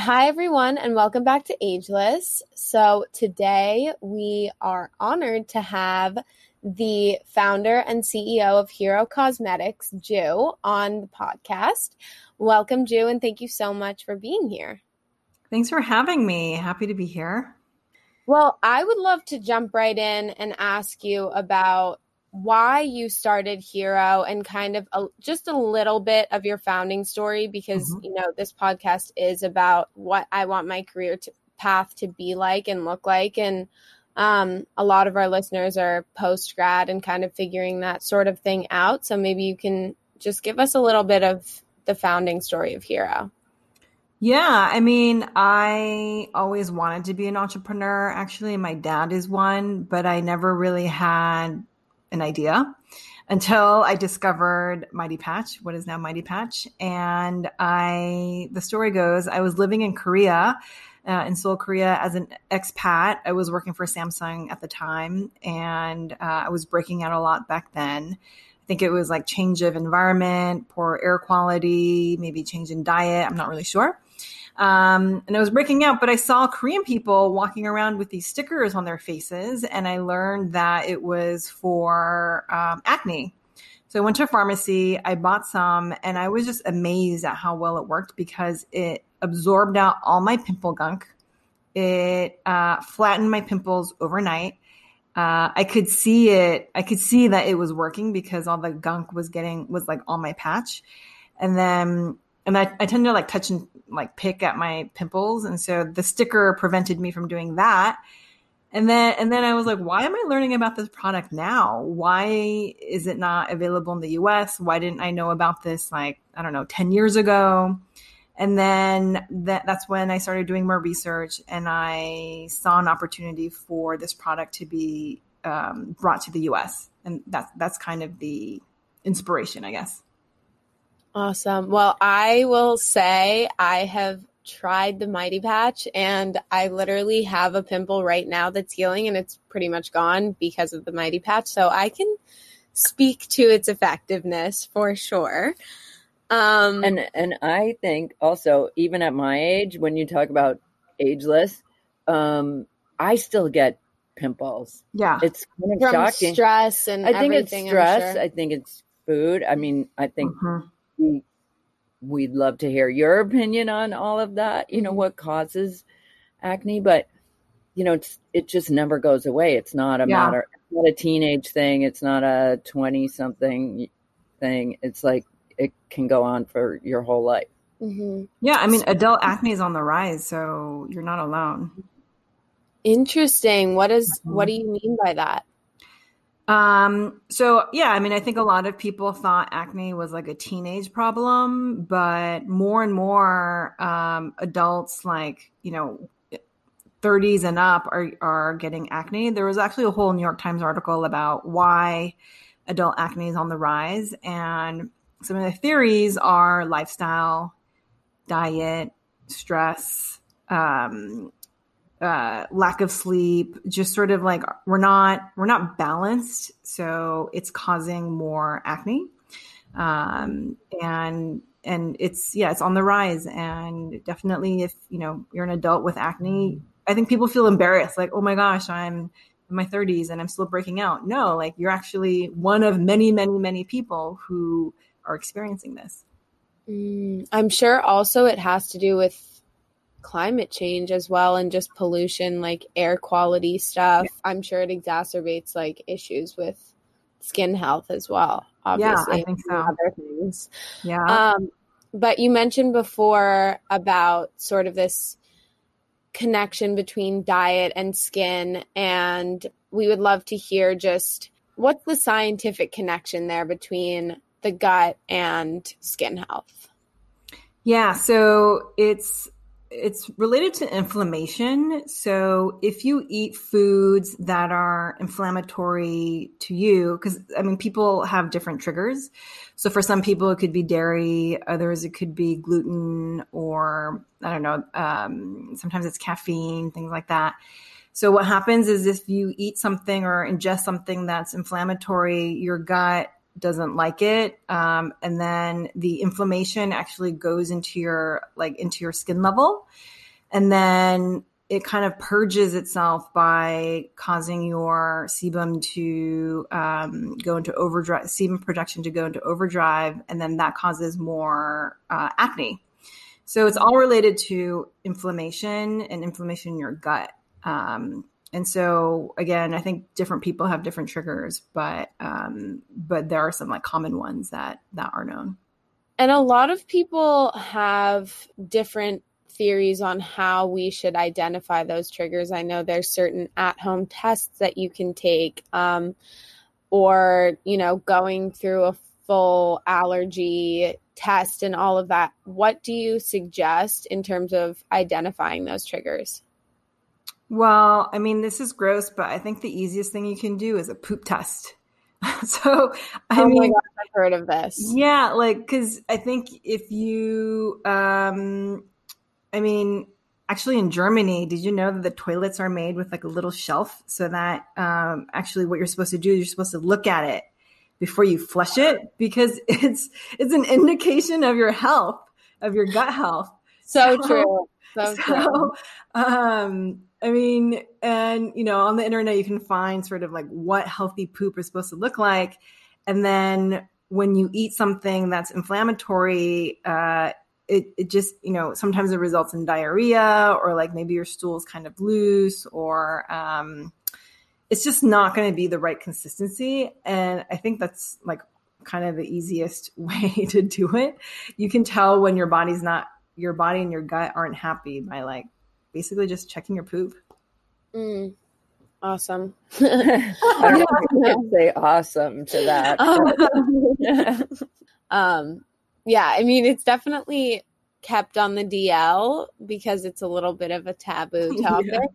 Hi, everyone, and welcome back to Ageless. So, today we are honored to have the founder and CEO of Hero Cosmetics, Ju, on the podcast. Welcome, Ju, and thank you so much for being here. Thanks for having me. Happy to be here. Well, I would love to jump right in and ask you about why you started Hero and kind of a, just a little bit of your founding story because mm-hmm. you know this podcast is about what I want my career to, path to be like and look like and um, a lot of our listeners are post grad and kind of figuring that sort of thing out so maybe you can just give us a little bit of the founding story of Hero. Yeah, I mean, I always wanted to be an entrepreneur. Actually, my dad is one, but I never really had an idea until I discovered Mighty Patch, what is now Mighty Patch. And I, the story goes, I was living in Korea, uh, in Seoul, Korea, as an expat. I was working for Samsung at the time, and uh, I was breaking out a lot back then. I think it was like change of environment, poor air quality, maybe change in diet. I'm not really sure. Um, and I was breaking out, but I saw Korean people walking around with these stickers on their faces, and I learned that it was for um, acne. So I went to a pharmacy, I bought some, and I was just amazed at how well it worked because it absorbed out all my pimple gunk. It uh, flattened my pimples overnight. Uh, I could see it. I could see that it was working because all the gunk was getting was like on my patch, and then and I, I tend to like touch and like pick at my pimples. And so the sticker prevented me from doing that. And then, and then I was like, why am I learning about this product now? Why is it not available in the US? Why didn't I know about this like, I don't know, 10 years ago? And then that, that's when I started doing more research and I saw an opportunity for this product to be um, brought to the US. And that's, that's kind of the inspiration, I guess. Awesome. Well, I will say I have tried the Mighty Patch and I literally have a pimple right now that's healing and it's pretty much gone because of the Mighty Patch. So I can speak to its effectiveness for sure. Um, and and I think also even at my age, when you talk about ageless, um, I still get pimples. Yeah, it's kind of From shocking. Stress and I think it's stress. Sure. I think it's food. I mean, I think mm-hmm we we'd love to hear your opinion on all of that. You know mm-hmm. what causes acne, but you know it's it just never goes away. It's not a yeah. matter. It's not a teenage thing. It's not a twenty something thing. It's like it can go on for your whole life. Mm-hmm. Yeah, I mean, adult acne is on the rise, so you're not alone. Interesting. What is mm-hmm. what do you mean by that? Um, so yeah, I mean, I think a lot of people thought acne was like a teenage problem, but more and more um, adults, like you know, 30s and up, are are getting acne. There was actually a whole New York Times article about why adult acne is on the rise, and some of the theories are lifestyle, diet, stress, um, uh, lack of sleep, just sort of like we're not we're not balanced, so it's causing more acne, um, and and it's yeah it's on the rise, and definitely if you know you're an adult with acne, I think people feel embarrassed, like oh my gosh, I'm in my 30s and I'm still breaking out. No, like you're actually one of many many many people who are experiencing this. Mm, I'm sure also it has to do with climate change as well and just pollution like air quality stuff i'm sure it exacerbates like issues with skin health as well obviously yeah, I think so. other things. Yeah. Um, but you mentioned before about sort of this connection between diet and skin and we would love to hear just what's the scientific connection there between the gut and skin health? Yeah, so it's it's related to inflammation. So if you eat foods that are inflammatory to you, because I mean, people have different triggers. So for some people, it could be dairy, others, it could be gluten, or I don't know, um, sometimes it's caffeine, things like that. So what happens is if you eat something or ingest something that's inflammatory, your gut doesn't like it um, and then the inflammation actually goes into your like into your skin level. And then it kind of purges itself by causing your sebum to um, go into overdrive sebum production to go into overdrive and then that causes more uh, acne. So it's all related to inflammation and inflammation in your gut. Um, and so again, I think different people have different triggers, but um, but there are some like common ones that that are known. And a lot of people have different theories on how we should identify those triggers. I know there's certain at-home tests that you can take, um, or you know, going through a full allergy test and all of that. What do you suggest in terms of identifying those triggers? Well, I mean, this is gross, but I think the easiest thing you can do is a poop test. so, I oh mean, I've heard of this. Yeah, like because I think if you, um, I mean, actually in Germany, did you know that the toilets are made with like a little shelf so that um, actually what you're supposed to do is you're supposed to look at it before you flush it because it's it's an indication of your health, of your gut health. So, so true. So. Um, I mean, and you know, on the internet you can find sort of like what healthy poop is supposed to look like, and then when you eat something that's inflammatory, uh, it it just you know sometimes it results in diarrhea or like maybe your stool is kind of loose or um, it's just not going to be the right consistency. And I think that's like kind of the easiest way to do it. You can tell when your body's not your body and your gut aren't happy by like basically just checking your poop. Mm. Awesome. I don't know if you can say awesome to that. um, yeah, I mean, it's definitely kept on the DL because it's a little bit of a taboo topic. Yeah.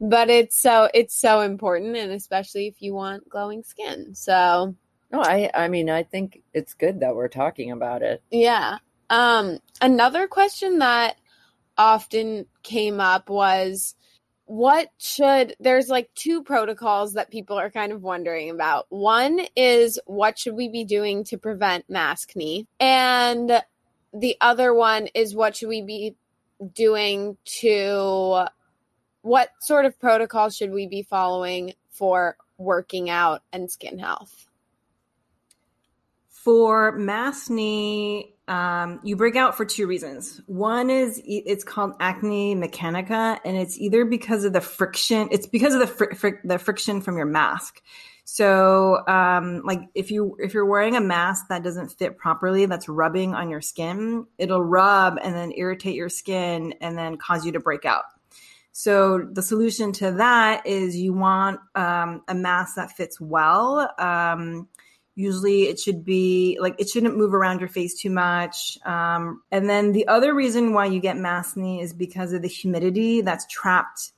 But it's so it's so important, and especially if you want glowing skin. So, no, I I mean I think it's good that we're talking about it. Yeah. Um, another question that often came up was what should there's like two protocols that people are kind of wondering about. One is what should we be doing to prevent maskne? And the other one is what should we be doing to what sort of protocol should we be following for working out and skin health? For maskne, um, you break out for two reasons. One is it's called acne mechanica, and it's either because of the friction. It's because of the fr- fr- the friction from your mask. So, um, like if you if you're wearing a mask that doesn't fit properly, that's rubbing on your skin, it'll rub and then irritate your skin and then cause you to break out. So the solution to that is you want um, a mask that fits well. Um, usually it should be like it shouldn't move around your face too much um, and then the other reason why you get maskne is because of the humidity that's trapped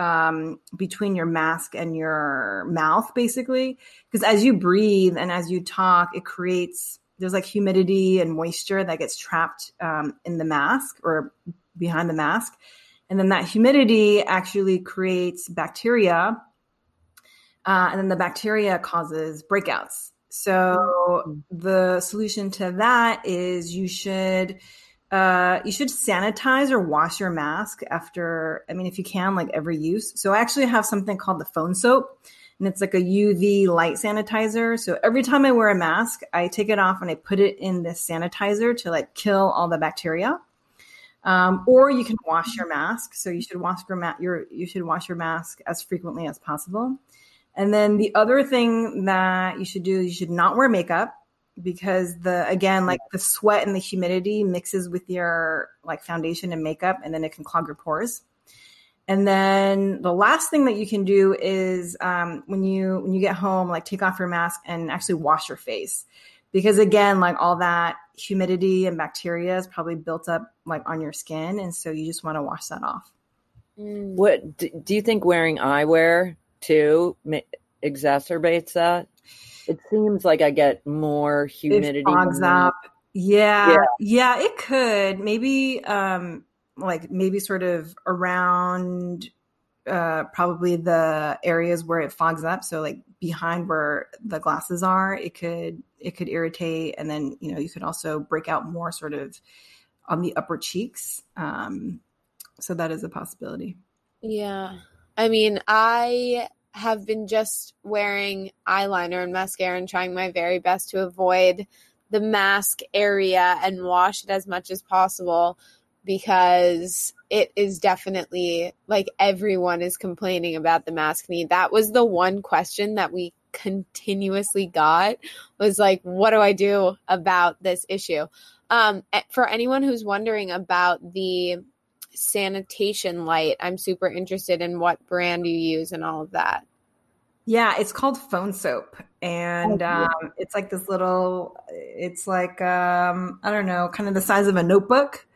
um, between your mask and your mouth basically. Because as you breathe and as you talk it creates there's like humidity and moisture that gets trapped um, in the mask or behind the mask. And then that humidity actually creates bacteria uh, and then the bacteria causes breakouts so mm-hmm. the solution to that is you should uh, you should sanitize or wash your mask after. I mean, if you can, like every use. So I actually have something called the phone soap, and it's like a UV light sanitizer. So every time I wear a mask, I take it off and I put it in this sanitizer to like kill all the bacteria. Um, or you can wash your mask. So you should wash your, ma- your you should wash your mask as frequently as possible. And then the other thing that you should do you should not wear makeup because the again like the sweat and the humidity mixes with your like foundation and makeup and then it can clog your pores. And then the last thing that you can do is um, when you when you get home, like take off your mask and actually wash your face because again, like all that humidity and bacteria is probably built up like on your skin, and so you just want to wash that off. Mm. What do you think wearing eyewear too exacerbates that? It seems like I get more humidity. It fogs up. Yeah, yeah, yeah, it could. Maybe um like maybe sort of around uh probably the areas where it fogs up, so like behind where the glasses are, it could it could irritate and then, you know, you could also break out more sort of on the upper cheeks. Um so that is a possibility. Yeah. I mean, I have been just wearing eyeliner and mascara and trying my very best to avoid the mask area and wash it as much as possible because it is definitely like everyone is complaining about the maskne. That was the one question that we continuously got was like, what do I do about this issue? Um, for anyone who's wondering about the sanitation light, I'm super interested in what brand you use and all of that. Yeah, it's called phone soap. And um, it's like this little, it's like, um, I don't know, kind of the size of a notebook.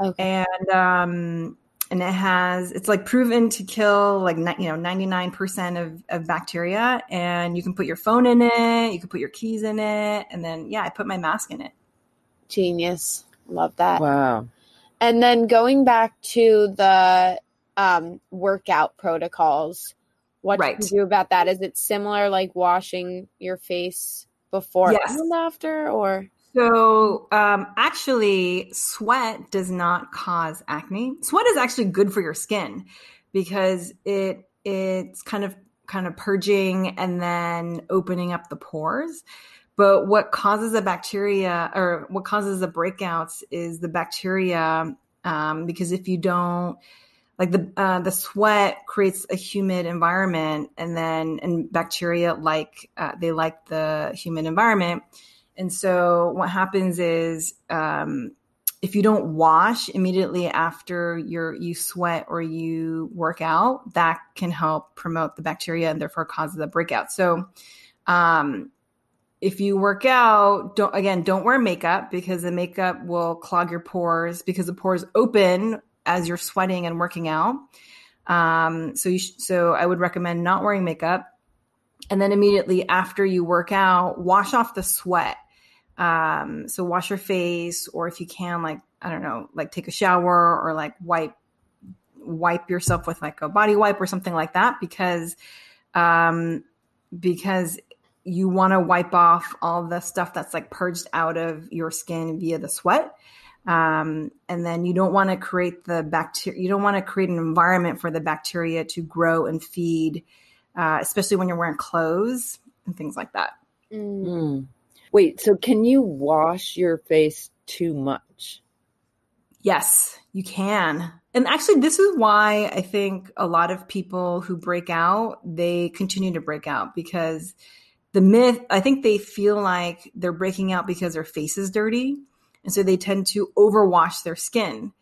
Okay. And, um, and it has, it's like proven to kill like, you know, 99% of, of bacteria. And you can put your phone in it, you can put your keys in it. And then, yeah, I put my mask in it. Genius. Love that. Wow. And then going back to the um, workout protocols, what right. do you do about that? Is it similar like washing your face before yes. and after or? So, um, actually, sweat does not cause acne. Sweat is actually good for your skin because it it's kind of kind of purging and then opening up the pores. But what causes the bacteria or what causes the breakouts is the bacteria. Um, because if you don't, like the uh, the sweat creates a humid environment, and then and bacteria like uh, they like the humid environment, and so what happens is um, if you don't wash immediately after you you sweat or you work out, that can help promote the bacteria and therefore cause the breakout. So um, if you work out, don't again, don't wear makeup because the makeup will clog your pores because the pores open as you're sweating and working out. Um, so you sh- so I would recommend not wearing makeup, and then immediately after you work out, wash off the sweat. Um, so wash your face, or if you can, like I don't know, like take a shower or like wipe wipe yourself with like a body wipe or something like that because um because you want to wipe off all the stuff that's like purged out of your skin via the sweat. Um, and then you don't want to create the bacteria, you don't want to create an environment for the bacteria to grow and feed, uh, especially when you're wearing clothes and things like that. Mm. Wait, so can you wash your face too much? Yes, you can. And actually, this is why I think a lot of people who break out, they continue to break out because the myth, I think they feel like they're breaking out because their face is dirty. And so they tend to overwash their skin.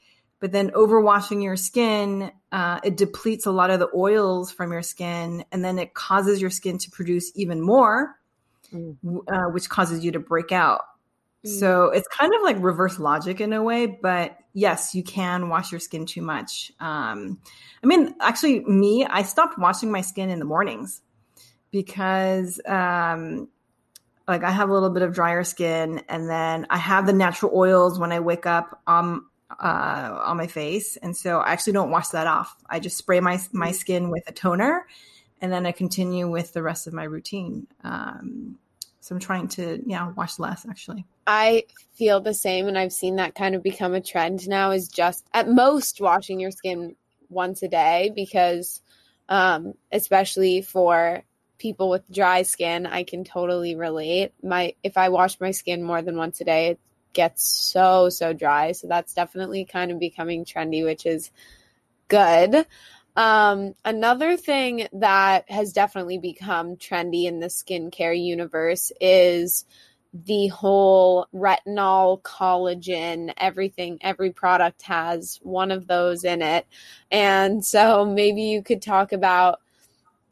But then overwashing your skin, uh, it depletes a lot of the oils from your skin, and then it causes your skin to produce even more, mm. uh, which causes you to break out. Mm. So it's kind of like reverse logic in a way, but yes, you can wash your skin too much. Um, I mean, actually, me, I stopped washing my skin in the mornings because um, like I have a little bit of drier skin, and then I have the natural oils when I wake up on uh, on my face, and so I actually don't wash that off. I just spray my my skin with a toner, and then I continue with the rest of my routine. Um, so I'm trying to yeah wash less actually. I feel the same, and I've seen that kind of become a trend now. Is just at most washing your skin once a day because, um, especially for people with dry skin, I can totally relate. My if I wash my skin more than once a day, it gets so so dry. So that's definitely kind of becoming trendy, which is good. Um, another thing that has definitely become trendy in the skincare universe is the whole retinol, collagen, everything, every product has one of those in it. And so maybe you could talk about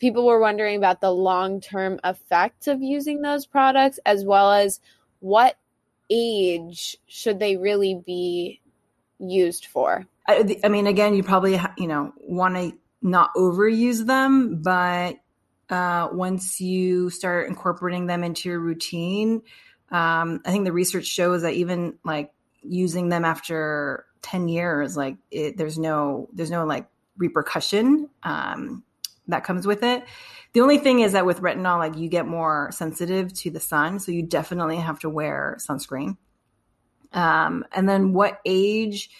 people were wondering about the long term effects of using those products, as well as what age should they really be used for? I, I mean, again, you probably you know want to not overuse them, but uh, once you start incorporating them into your routine, um, I think the research shows that even like using them after 10 years, like it, there's no, there's no like repercussion, um, that comes with it. The only thing is that with retinol, like you get more sensitive to the sun. So you definitely have to wear sunscreen. Um, and then what age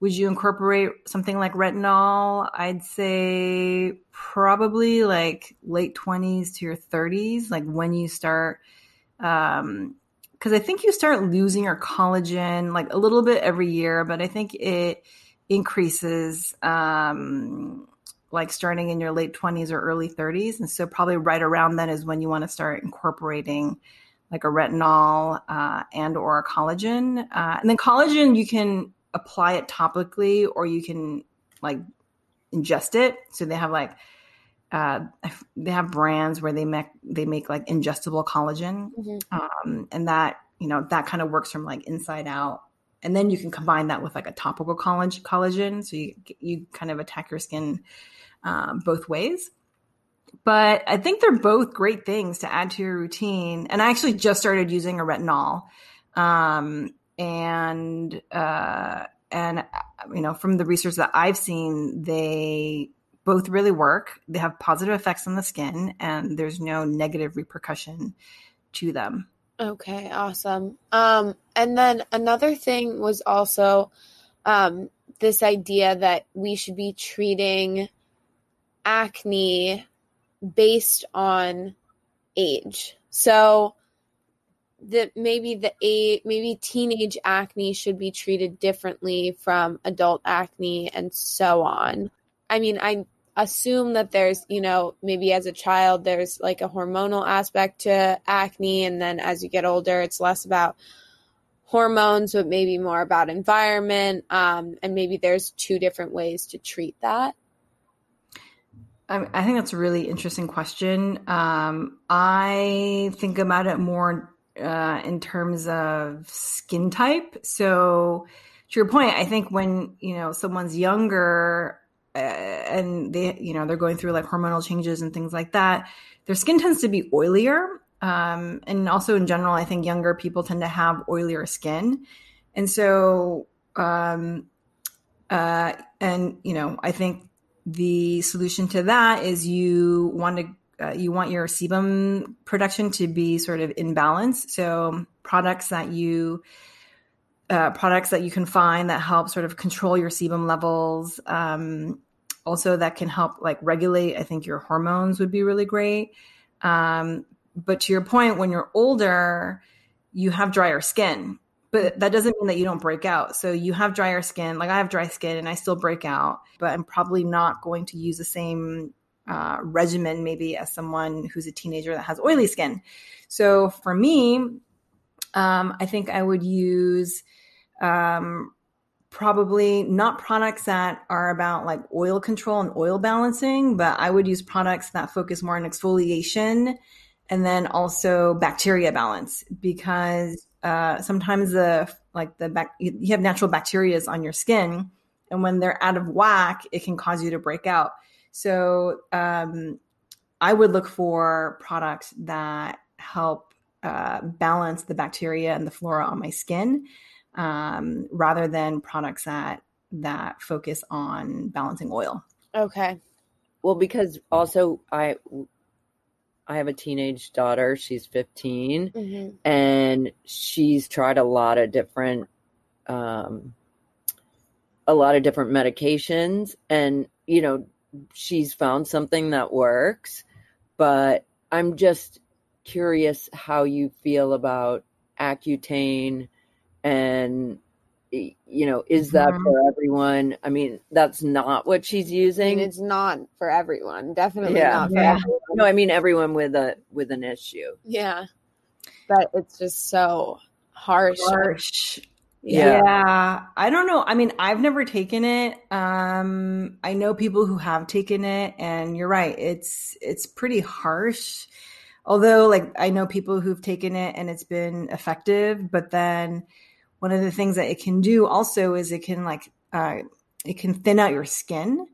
would you incorporate something like retinol? I'd say probably like late 20s to your 30s, like when you start, um, because I think you start losing your collagen like a little bit every year, but I think it increases um, like starting in your late 20s or early 30s. And so, probably right around then is when you want to start incorporating like a retinol uh, and or a collagen. Uh, and then collagen, you can apply it topically or you can like ingest it. So they have like uh, they have brands where they make they make like ingestible collagen, mm-hmm. um, and that you know that kind of works from like inside out. And then you can combine that with like a topical collagen, collagen, so you you kind of attack your skin um, both ways. But I think they're both great things to add to your routine. And I actually just started using a retinol, um, and uh, and you know from the research that I've seen, they both really work. They have positive effects on the skin, and there's no negative repercussion to them. Okay, awesome. Um, and then another thing was also um, this idea that we should be treating acne based on age. So that maybe the age, maybe teenage acne should be treated differently from adult acne and so on. I mean, I assume that there's, you know, maybe as a child, there's like a hormonal aspect to acne. And then as you get older, it's less about hormones, but maybe more about environment. Um, and maybe there's two different ways to treat that. I think that's a really interesting question. Um, I think about it more uh, in terms of skin type. So, to your point, I think when you know someone's younger, uh, and they you know they're going through like hormonal changes and things like that their skin tends to be oilier um, and also in general i think younger people tend to have oilier skin. And so um, uh, and you know i think the solution to that is you want to uh, you want your sebum production to be sort of in balance. So products that you uh, products that you can find that help sort of control your sebum levels um, also that can help like regulate i think your hormones would be really great. Um, but to your point when you're older you have drier skin. But that doesn't mean that you don't break out. So you have drier skin. Like i have dry skin and i still break out but i'm probably not going to use the same uh, regimen maybe as someone who's a teenager that has oily skin. So for me um, i think i would use um, probably not products that are about like oil control and oil balancing, but I would use products that focus more on exfoliation and then also bacteria balance because uh, sometimes the like the back you have natural bacterias on your skin and when they're out of whack it can cause you to break out. So um, i would look for products that help uh, balance the bacteria and the flora on my skin um, rather than products that that focus on balancing oil. Okay. Well, because also I I have a teenage daughter. She's 15, mm-hmm. and she's tried a lot of different um, a lot of different medications, and you know she's found something that works. But I'm just curious how you feel about Accutane and you know is that mm-hmm. for everyone i mean that's not what she's using I mean, it's not for everyone definitely yeah. not for yeah. everyone no i mean everyone with a with an issue yeah but it's just so harsh harsh yeah. yeah. I don't know. I mean, I've never taken it. Um, I know people who have taken it and you're right. It's, it's pretty harsh although like I know people who've taken it and it's been effective, but then one of the things that it can do also is it can like uh, it can thin out your skin.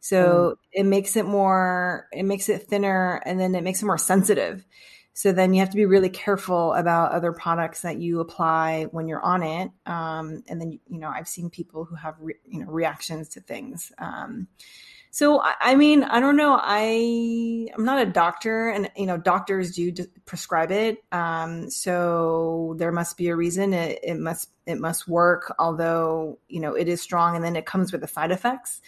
So mm. it makes it more, it makes it thinner and then it makes it more sensitive. So then you have to be really careful about other products that you apply when you're on it. Um, and then, you know, I've seen people who have, re- you know, reactions to things. Um, so, I, mean, I don't know. I, I'm not a doctor and, you know, doctors do prescribe it. Um, so there must be a reason it, it must, it must work. Although, you know, it is strong and then it comes with the side effects.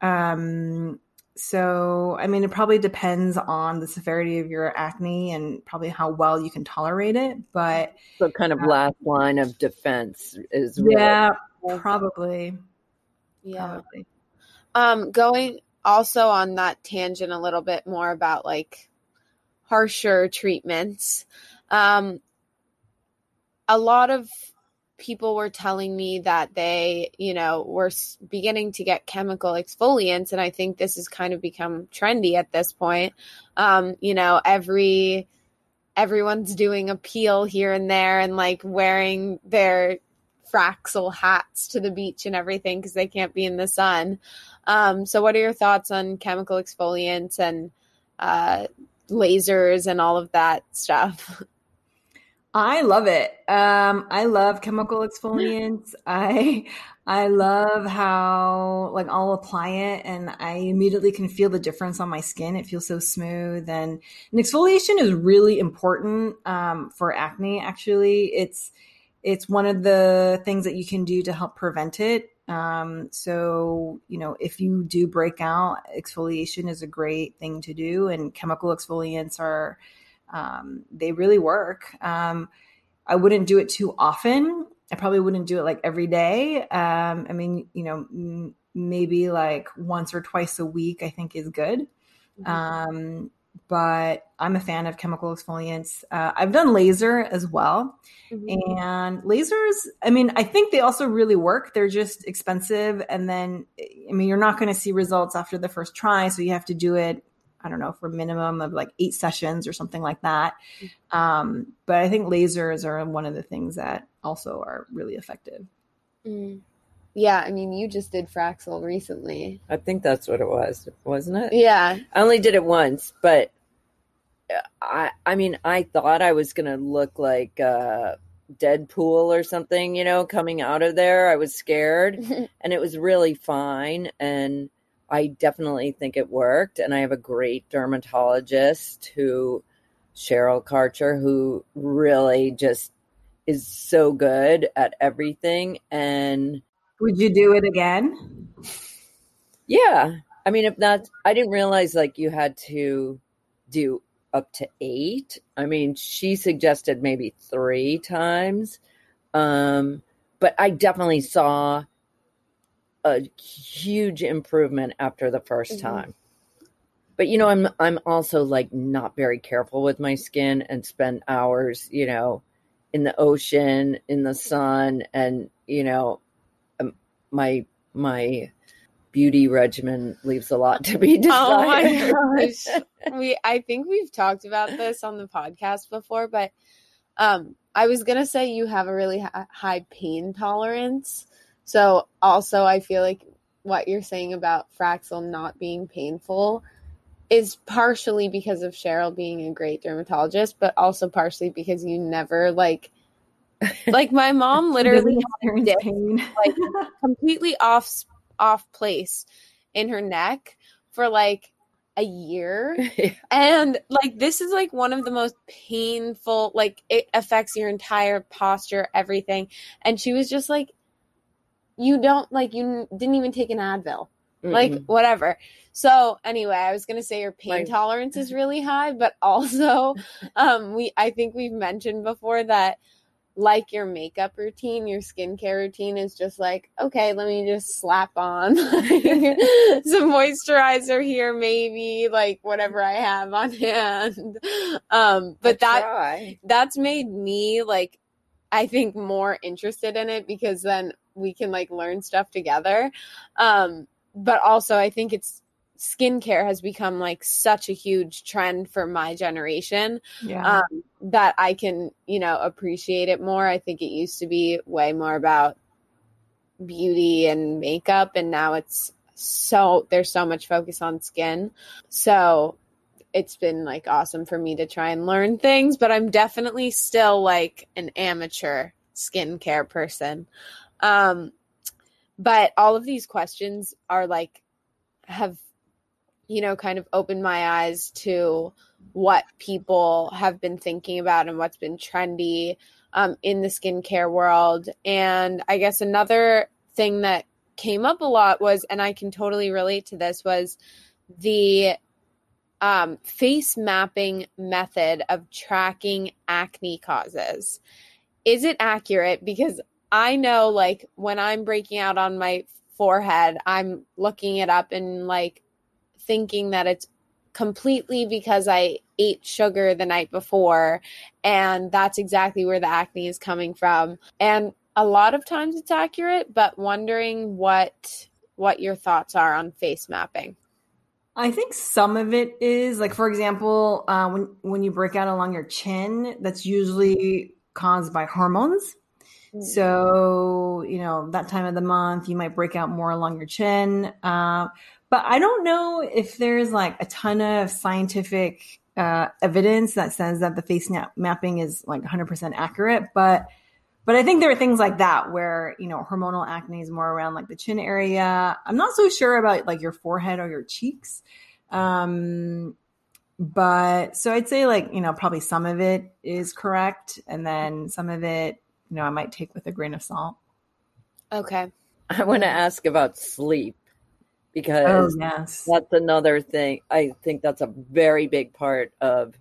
Um, so, I mean, it probably depends on the severity of your acne and probably how well you can tolerate it. But so, kind of uh, last line of defense is really- yeah, probably. Yeah. Probably. Um, going also on that tangent a little bit more about like harsher treatments. Um, a lot of people were telling me that they, you know, were beginning to get chemical exfoliants. And I think this has kind of become trendy at this point. Um, you know, every, everyone's doing a peel here and there and like wearing their Fraxel hats to the beach and everything because they can't be in the sun. Um, so what are your thoughts on chemical exfoliants and, uh, lasers and all of that stuff? I love it. Um, I love chemical exfoliants. I I love how like I'll apply it and I immediately can feel the difference on my skin. It feels so smooth and, and exfoliation is really important um, for acne. Actually, it's it's one of the things that you can do to help prevent it. Um, so you know if you do break out, exfoliation is a great thing to do, and chemical exfoliants are um, they really work. Um, I wouldn't do it too often. I probably wouldn't do it like every day. Um, I mean, you know, m- maybe like once or twice a week, I think is good. Mm-hmm. But I'm a fan of chemical exfoliants. Uh, I've done laser as well. Mm-hmm. And lasers, I mean, I think they also really work. They're just expensive. And then, I mean, you're not going to see results after the first try. So you have to do it I don't know, for a minimum of like eight sessions or something like that. Um, but I think lasers are one of the things that also are really effective. Mm. Yeah, I mean, you just did Fraxel recently. I think that's what it was, wasn't it? Yeah. I only did it once, but I I mean, I thought I was going to look like uh Deadpool or something, you know, coming out of there. I was scared and it was really fine and I definitely think it worked. And I have a great dermatologist who, Cheryl Karcher, who really just is so good at everything. And would you do it again? Yeah. I mean, if not, I didn't realize like you had to do up to eight. I mean, she suggested maybe three times. Um, but I definitely saw a huge improvement after the 1st mm-hmm. time. But you know, I'm I'm also like not very careful with my skin and spend hours, you know, in the ocean, in the sun, and you know, my my beauty regimen leaves a lot to be desired. Oh my gosh. we I think we've talked about this on the podcast before, but um I was going to say you have a really high pain tolerance. So also I feel like what you're saying about Fraxel not being painful is partially because of Cheryl being a great dermatologist, but also partially because you never like like my mom literally pain. like completely off off place in her neck for like a year. yeah. And like this is like one of the most painful like it affects your entire posture, everything. And she was just like you don't like you didn't even take an Advil. Mm-mm. Like whatever. So anyway, I was gonna say your pain tolerance is really high, but also um we I think we've mentioned before that like your makeup routine, your skincare routine is just like, okay, let me just slap on some moisturizer here, maybe like whatever I have on hand. Um, but that that's made me like I think more interested in it because then we can like learn stuff together. Um, but also I think it's skincare has become like such a huge trend for my generation Yeah. um, that I can, you know, appreciate it more. I think it used to be way more about beauty and makeup, and now it's so there's so much focus on skin. So it's been like awesome for me to try and learn things, but I'm definitely still like an amateur skincare person. Um, but all of these questions are like have you know kind of opened my eyes to what people have been thinking about and what's been trendy um, in the skincare world. And i guess another thing that came up a lot was and i can totally relate to this was the um, face mapping method of tracking acne causes. Is it accurate? Because i know like when i'm breaking out on my forehead i'm looking it up and like thinking that it's completely because I ate sugar the night before and that's exactly where the acne is coming from. And a lot of times it's accurate, but wondering what what your thoughts are on face mapping. I think some of it is like, for example, uh, when when you break out along your chin, that's usually caused by hormones. Mm. So you know that time of the month, you might break out more along your chin. Uh, but I don't know if there's like a ton of scientific uh, evidence that says that the face map- mapping is like 100% accurate. But but I think there are things like that where you know hormonal acne is more around like the chin area. I'm not so sure about like your forehead or your cheeks. Um, but so I'd say like you know probably some of it is correct, and then some of it you know I might take with a grain of salt. Okay. I want to ask about sleep Oh because yes, that's another thing. I think that's a very big part of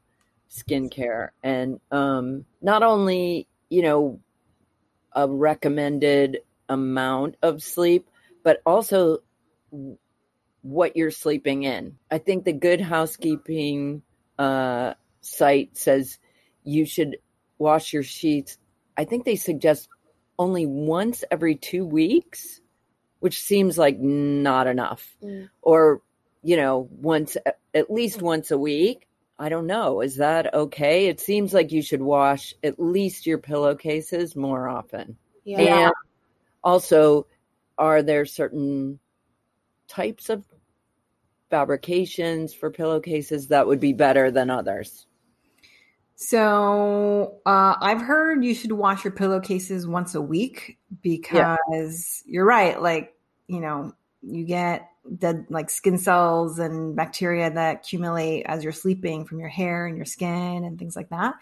skincare. And um, not only, you know, a recommended amount of sleep, but also what you're sleeping in. I think the Good Housekeeping uh, site says you should wash your sheets. I think they suggest only once every two weeks, which seems like not enough. Mm. Or, you know, once, at least once a week. I don't know. Is that okay? It seems like you should wash at least your pillowcases more often. Yeah. And also, are there certain types of fabrications for pillowcases that would be better than others? So uh, I've heard you should wash your pillowcases once a week because you're right. Like you know, you get dead like skin cells and bacteria that accumulate as you're sleeping from your hair and your skin and things like that.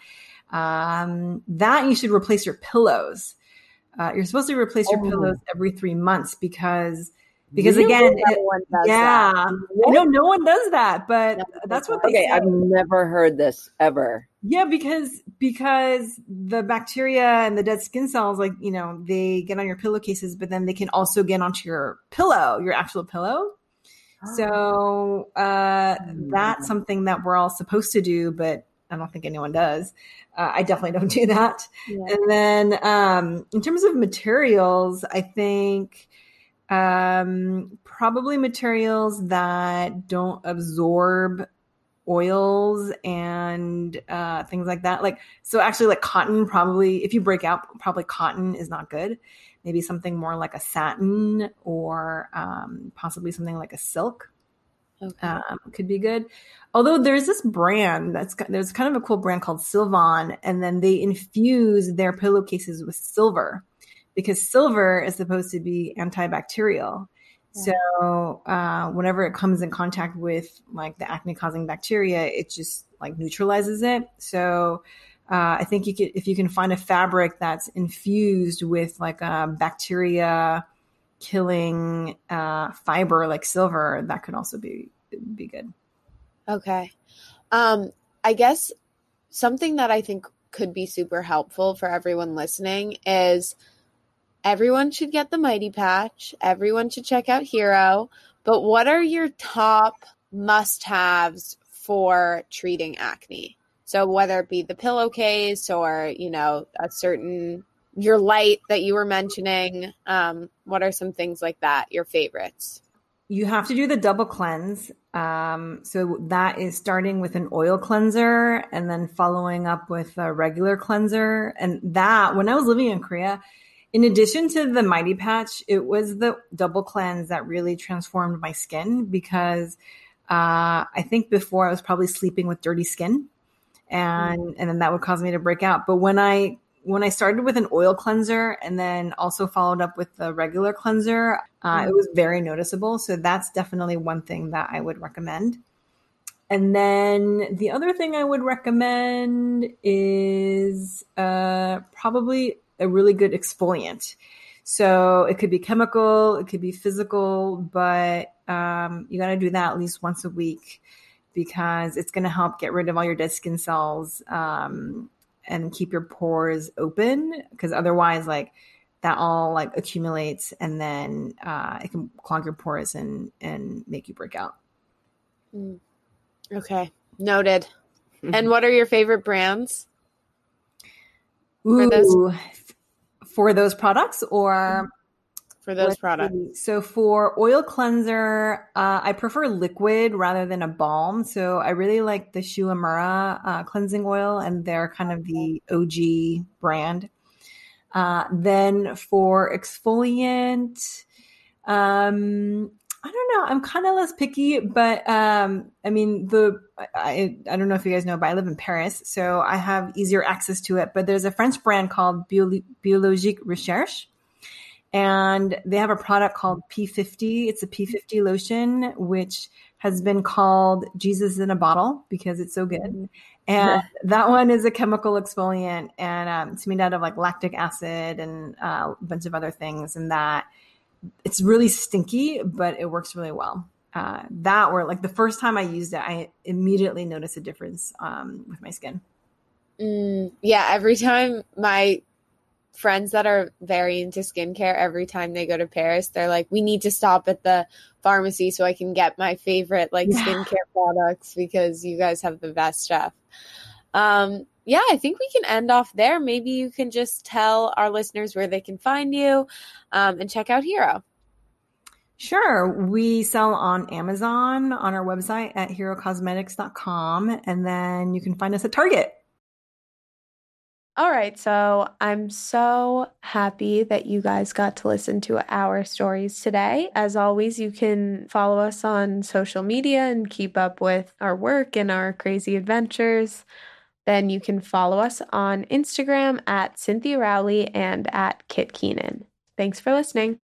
Um, that you should replace your pillows. Uh, you're supposed to replace your Oh. pillows every three months because because Really? again, it- one does yeah, that. I know no one does that, but that's what Okay, say. I've never heard this ever. Yeah, because because the bacteria and the dead skin cells, like you know, they get on your pillowcases, but then they can also get onto your pillow, your actual pillow. So uh, that's something that we're all supposed to do, but I don't think anyone does. Uh, I definitely don't do that. Yeah. And then um, in terms of materials, I think um, probably materials that don't absorb oils and uh, things like that. Like so, actually, like cotton. Probably, if you break out, probably cotton is not good. Maybe something more like a satin or um, possibly something like a silk Okay. um, could be good. Although there's this brand that's there's kind of a cool brand called Silvon, and then they infuse their pillowcases with silver because silver is supposed to be antibacterial. So uh, whenever it comes in contact with like the acne causing bacteria, it just like neutralizes it. So uh, I think you could if you can find a fabric that's infused with like a bacteria killing uh, fiber like silver, that could also be be good. Okay. Um, I guess something that I think could be super helpful for everyone listening is everyone should get the Mighty Patch. Everyone should check out Hero. But what are your top must haves for treating acne? So whether it be the pillowcase or, you know, a certain your light that you were mentioning, um, what are some things like that, your favorites? you have to do the double cleanse. Um, so that is starting with an oil cleanser and then following up with a regular cleanser. And that, when I was living in Korea, in addition to the Mighty Patch, it was the double cleanse that really transformed my skin because uh, I think before I was probably sleeping with dirty skin, and mm. and then that would cause me to break out. But when I when I started with an oil cleanser and then also followed up with the regular cleanser, uh, mm. it was very noticeable. So that's definitely one thing that I would recommend. And then the other thing I would recommend is uh, probably a really good exfoliant. So it could be chemical, it could be physical, but um, you got to do that at least once a week because it's going to help get rid of all your dead skin cells um, and keep your pores open. Because otherwise, like that all like accumulates and then uh, it can clog your pores and and make you break out. Mm. Okay, noted. and what are your favorite brands? Ooh, for those, for those products or for those products? So for oil cleanser, uh, I prefer liquid rather than a balm. So I really like the Shu uh, cleansing oil, and they're kind of the OG brand. Uh, then for exfoliant, um, I don't know. I'm kind of less picky, but um, I mean, the I, I don't know if you guys know, but I live in Paris, so I have easier access to it. But there's a French brand called Bio- Biologique Recherche, and they have a product called P50. It's a P50 lotion, which has been called Jesus in a bottle because it's so good. And that one is a chemical exfoliant, and um, it's made out of like lactic acid and uh, a bunch of other things, and that it's really stinky, but it works really well. Uh, that or like the first time I used it, I immediately noticed a difference um, with my skin. Mm, yeah, every time my friends that are very into skincare, every time they go to Paris, they're like, "We need to stop at the pharmacy so I can get my favorite like yeah. skincare products because you guys have the best stuff." Um, yeah, I think we can end off there. Maybe you can just tell our listeners where they can find you um, and check out Hero. Sure. We sell on Amazon on our website at herocosmetics.com, and then you can find us at Target. All right. So I'm so happy that you guys got to listen to our stories today. As always, you can follow us on social media and keep up with our work and our crazy adventures then you can follow us on Instagram at Cynthia Rowley and at Kit Keenan. Thanks for listening.